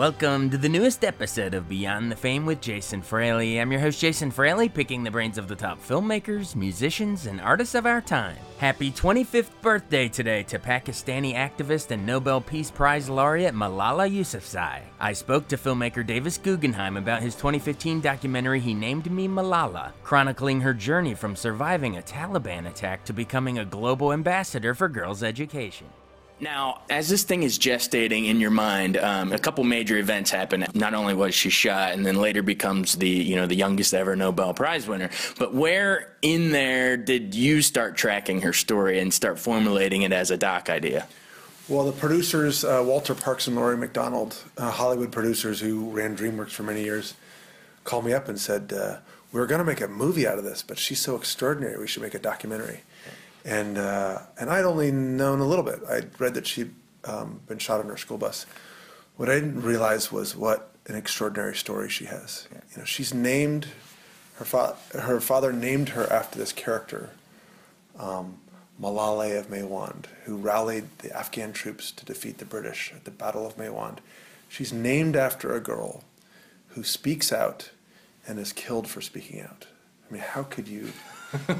Welcome to the newest episode of Beyond the Fame with Jason Fraley. I'm your host, Jason Fraley, picking the brains of the top filmmakers, musicians, and artists of our time. Happy 25th birthday today to Pakistani activist and Nobel Peace Prize laureate Malala Yousafzai. I spoke to filmmaker Davis Guggenheim about his 2015 documentary He Named Me Malala, chronicling her journey from surviving a Taliban attack to becoming a global ambassador for girls' education. Now, as this thing is gestating in your mind, um, a couple major events happen. Not only was she shot, and then later becomes the you know the youngest ever Nobel Prize winner, but where in there did you start tracking her story and start formulating it as a doc idea? Well, the producers, uh, Walter Parkes and Laurie MacDonald, uh, Hollywood producers who ran DreamWorks for many years, called me up and said, uh, "We're going to make a movie out of this, but she's so extraordinary. We should make a documentary." And uh, and I'd only known a little bit. I'd read that she'd um, been shot on her school bus. What I didn't realize was what an extraordinary story she has. Yeah. You know, she's named her fa- her father named her after this character, um, Malala of Maiwand, who rallied the Afghan troops to defeat the British at the Battle of Maiwand. She's named after a girl who speaks out and is killed for speaking out. I mean, how could you?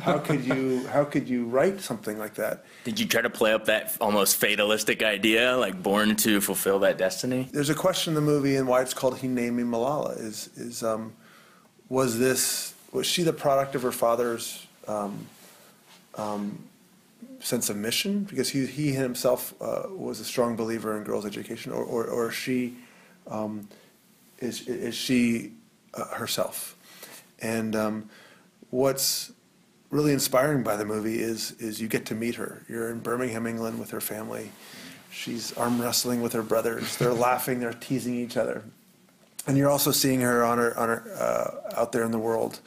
how could you how could you write something like that? Did you try to play up that almost fatalistic idea, like born to fulfill that destiny? There's a question in the movie and why it's called He Named Me Malala. Is is um, was this was she the product of her father's um, um, sense of mission? Because he he himself uh, was a strong believer in girls' education, or or, or she um, is is she uh, herself? And um, what's really inspiring by the movie is is you get to meet her. You're in Birmingham, England, with her family. She's arm wrestling with her brothers. They're laughing. They're teasing each other, and you're also seeing her on her on her uh, out there in the world,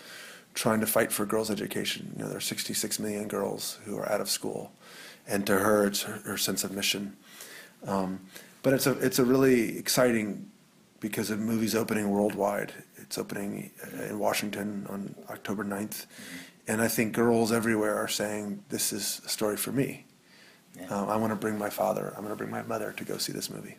trying to fight for girls' education. You know, there are 66 million girls who are out of school, and to her, it's her, her sense of mission. Um, but it's a it's a really exciting because the movie's opening worldwide. It's opening in Washington on October 9th. And I think girls everywhere are saying, this is a story for me. Yeah. Um, I want to bring my father, I'm going to bring my mother to go see this movie.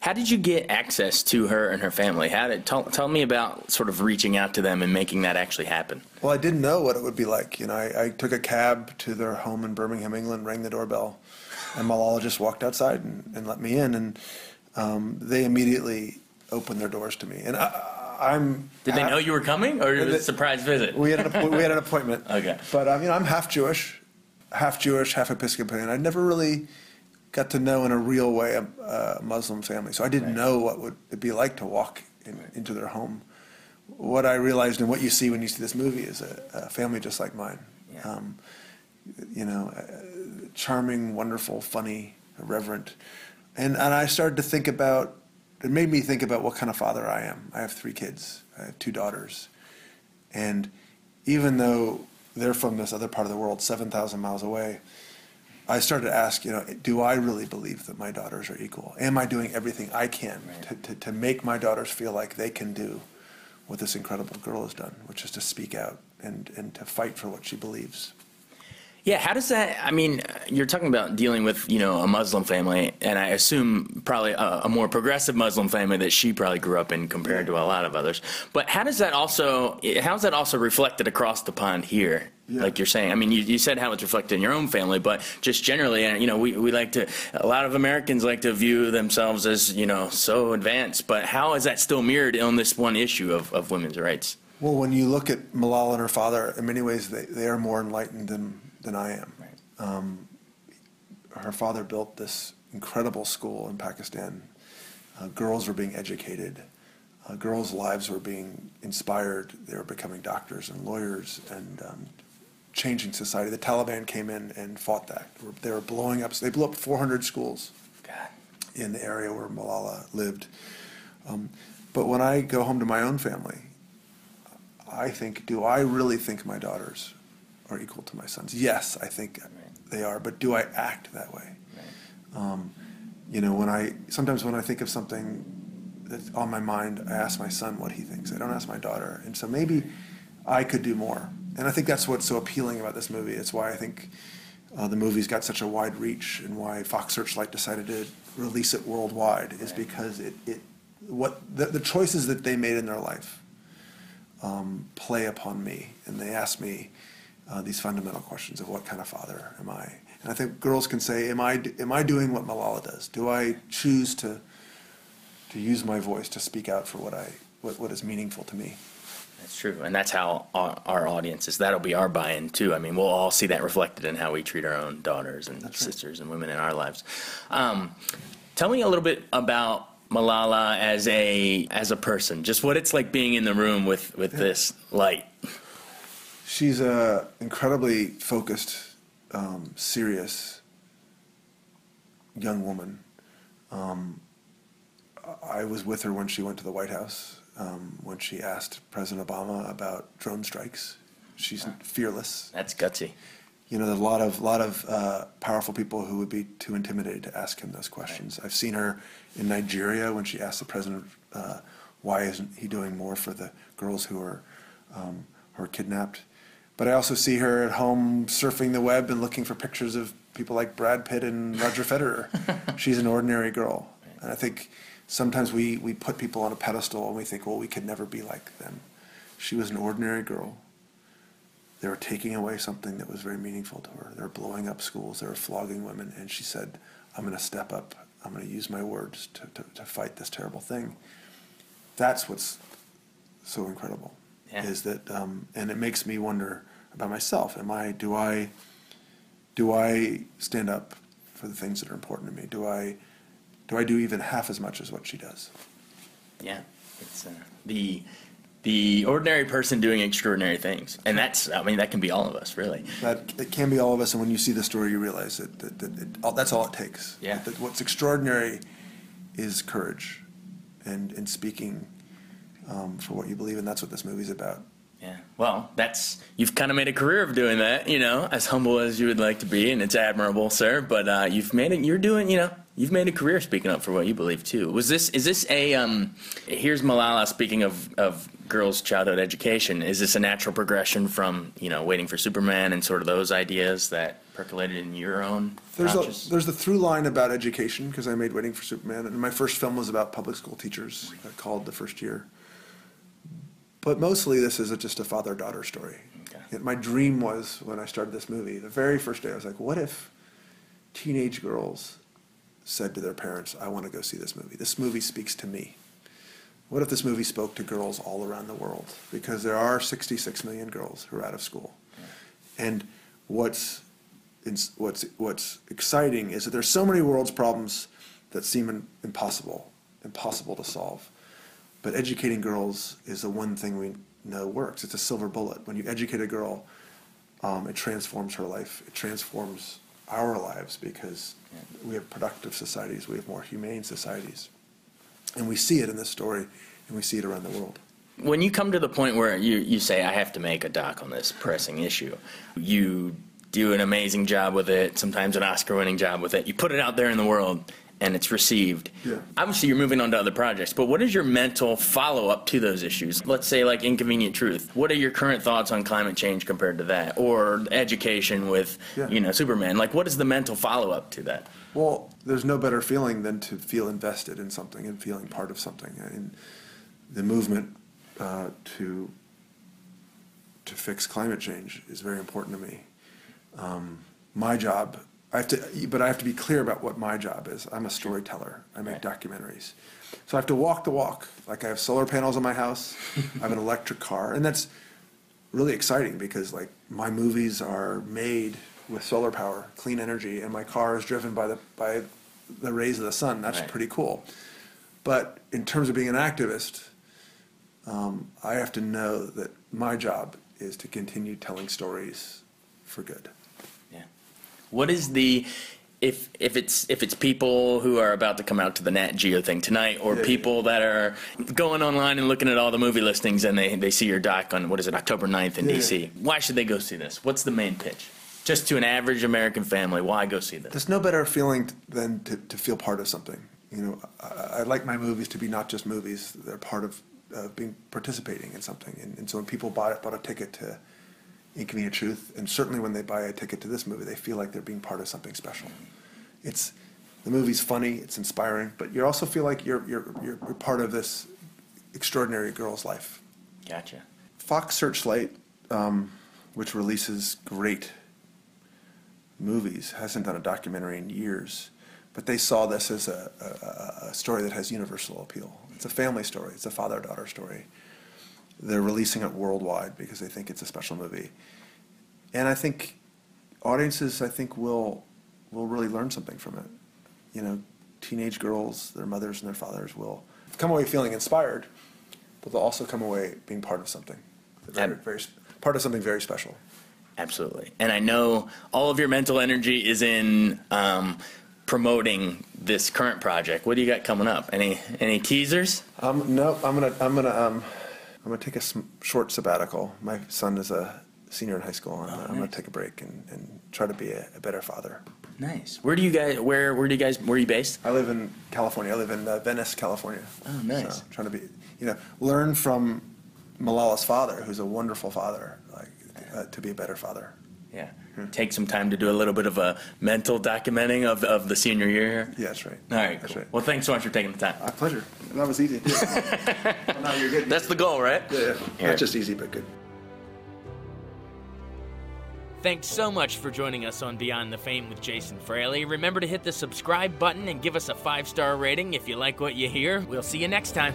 How did you get access to her and her family? How did tell, tell me about sort of reaching out to them and making that actually happen? Well, I didn't know what it would be like. You know, I, I took a cab to their home in Birmingham, England, rang the doorbell, and Malala just walked outside and, and let me in, and um, they immediately opened their doors to me. And I, I'm. Did they know you were coming, or it was it a surprise visit? We had an, we had an appointment. Okay. But um, you know, I'm half Jewish, half Jewish, half Episcopalian. I never really got to know in a real way a, a Muslim family, so I didn't right. know what would it be like to walk in, into their home. What I realized and what you see when you see this movie is a, a family just like mine. Yeah. Um, you know, uh, charming, wonderful, funny, reverent, and and I started to think about it made me think about what kind of father I am. I have three kids. I have two daughters, and even though they're from this other part of the world, seven thousand miles away, I started to ask, you know, do I really believe that my daughters are equal? Am I doing everything I can to, to, to make my daughters feel like they can do what this incredible girl has done, which is to speak out and, and to fight for what she believes? Yeah, how does that? I mean, you're talking about dealing with you know a Muslim family, and I assume probably a, a, more progressive Muslim family that she probably grew up in compared to a lot of others. But how does that also? How is that also reflected across the pond here? Yeah. Like you're saying, I mean, you, you said how it's reflected in your own family, but just generally, uh, you know, we, we like to, a lot of Americans like to view themselves as, you know, so advanced, but how is that still mirrored on this one issue of, of women's rights? Well, when you look at Malala and her father, in many ways, they, they are more enlightened than than I am. Um, her, her father built this incredible school in Pakistan. Uh, girls were being educated. Uh, girls' lives were being inspired. They were becoming doctors and lawyers and um, changing society. The Taliban came in and fought that. They were blowing up. They blew up 400 schools God. in the area where Malala lived. Um, but when I go home to my own family, I think, do I really think my daughters are equal to my sons? Yes, I think they are. But do I act that way? Um, you know, when I sometimes when I think of something that's on my mind, I ask my son what he thinks. I don't ask my daughter, and so maybe I could do more. And I think that's what's so appealing about this movie. It's why I think uh, the movie's got such a wide reach, and why Fox Searchlight decided to release it worldwide is because it, it what the, the choices that they made in their life um, play upon me, and they ask me uh, these fundamental questions of what kind of father am I? And I think girls can say, am I am I doing what Malala does? Do I choose to to use my voice to speak out for what I what, what is meaningful to me? That's true, and that's how our, our audience is. That'll be our buy-in too. I mean, we'll all see that reflected in how we treat our own daughters and That's right. sisters and women in our lives. Um, tell me a little bit about Malala as a as a person. Just what it's like being in the room with with this light. She's a incredibly focused, um, serious young woman. Um, I was with her when she went to the White House, um, when she asked President Obama about drone strikes. She's fearless. That's gutsy. You know, there's a lot of lot of uh, powerful people who would be too intimidated to ask him those questions. I've seen her in Nigeria when she asked the president, uh, "Why isn't he doing more for the girls who are um, who are kidnapped?" But I also see her at home surfing the web and looking for pictures of people like Brad Pitt and Roger Federer. She's an ordinary girl, and I think sometimes we we put people on a pedestal and we think, "Well, we could never be like them." She was an ordinary girl they were taking away something that was very meaningful to her. They were blowing up schools. They were flogging women. And she said, I'm going to step up. I'm going to use my words to, to, to fight this terrible thing. That's what's so incredible. Yeah. Is that, um, and it makes me wonder about myself. Am I, do I, do I stand up for the things that are important to me? Do I, do I do even half as much as what she does? Yeah, it's uh, the the ordinary person doing extraordinary things, and that's I mean that can be all of us really. That it can be all of us, and when you see the story, you realize that, that, that it, all, that's all it takes. Yeah. That what's extraordinary is courage, and and speaking um, for what you believe, and that's what this movie's about. Yeah. Well, that's you've kind of made a career of doing that, you know, as humble as you would like to be, and it's admirable, sir. But uh, you've made it. You're doing, you know, you've made a career speaking up for what you believe too. Was this? Is this a? Um, here's Malala speaking of of girls' childhood education. Is this a natural progression from you know waiting for Superman and sort of those ideas that percolated in your own There's conscious? a there's the through line about education because I made Waiting for Superman, and my first film was about public school teachers uh, called The First Year. But mostly, this is a, just a father daughter story. Okay. My dream was when I started this movie. The very first day, I was like, "What if teenage girls said to their parents, I want to go see this movie. This movie speaks to me. What if this movie spoke to girls all around the world? Because there are 66 million girls who are out of school. And what's, what's, what's exciting is that there's so many world's problems that seem impossible, impossible to solve. But educating girls is the one thing we know works. It's a silver bullet. When you educate a girl, um, it transforms her life. It transforms our lives because we have productive societies. We have more humane societies. And we see it in this story, and we see it around the world. when you come to the point where you, you say I have to make a doc on this pressing issue, you do an amazing job with it, sometimes an Oscar-winning job with it. You put it out there in the world, and it's received. Yeah. Obviously, you're moving on to other projects, but what is your mental follow-up to those issues? Let's say like Inconvenient Truth. What are your current thoughts on climate change compared to that, or education with Yeah. you know Superman? Like, what is the mental follow-up to that? Well, there's no better feeling than to feel invested in something and feeling part of something. And the movement uh, to to fix climate change is very important to me. Um, my job, I have to, but I have to be clear about what my job is. I'm a storyteller. I make documentaries, so I have to walk the walk. Like I have solar panels on my house. I have an electric car, and that's really exciting because like my movies are made with solar power, clean energy, and my car is driven by the by the rays of the sun. That's Right. pretty cool. But in terms of being an activist, um, I have to know that my job is to continue telling stories for good. Yeah. What is the if if it's if it's people who are about to come out to the Nat Geo thing tonight, or Yeah, yeah. people that are going online and looking at all the movie listings and they, they see your doc on what is it October 9th in Yeah. DC? Why should they go see this? What's the main pitch? Just to an average American family, why go see this? There's no better feeling than to, to feel part of something. You know, I, I like my movies to be not just movies; they're part of uh, being participating in something. And, and so when people bought bought a ticket to Inconvenient Truth, and certainly when they buy a ticket to this movie, they feel like they're being part of something special. It's the movie's funny, it's inspiring, but you also feel like you're you're you're, part of this extraordinary girl's life. Gotcha. Fox Searchlight, um, which releases great movies, hasn't done a documentary in years, but they saw this as a, a, a story that has universal appeal. It's a family story. It's a father-daughter story. They're releasing it worldwide because they think it's a special movie, and I think audiences, I think, will will really learn something from it. You know, teenage girls, their mothers and their fathers will come away feeling inspired, but they'll also come away being part of something, very, very, part of something very special. Absolutely. And I know all of your mental energy is in um, promoting this current project. What do you got coming up? Any any teasers? Um, no, I'm gonna, I'm gonna, um, I'm gonna take a sm- short sabbatical. My son is a senior in high school, and uh, I'm gonna take a break and, and try to be a, a better father. Nice. Where do you guys? Where Where do you guys? Where are you based? I live in California. I live in uh, Venice, California. Oh, nice. So, trying to be, you know, learn from Malala's father, who's a wonderful father, like uh, to be a better father. Yeah. Take some time to do a little bit of a mental documenting of, of the senior year here. Yeah, that's right. All right. That's Cool. right. Well, thanks so much for taking the time. My pleasure. That was easy. well, now you're good. That's the goal, right? yeah, yeah. Not just easy, but good. Thanks so much for joining us on Beyond the Fame with Jason Fraley. Remember to hit the subscribe button and give us a five star rating if you like what you hear. We'll see you next time.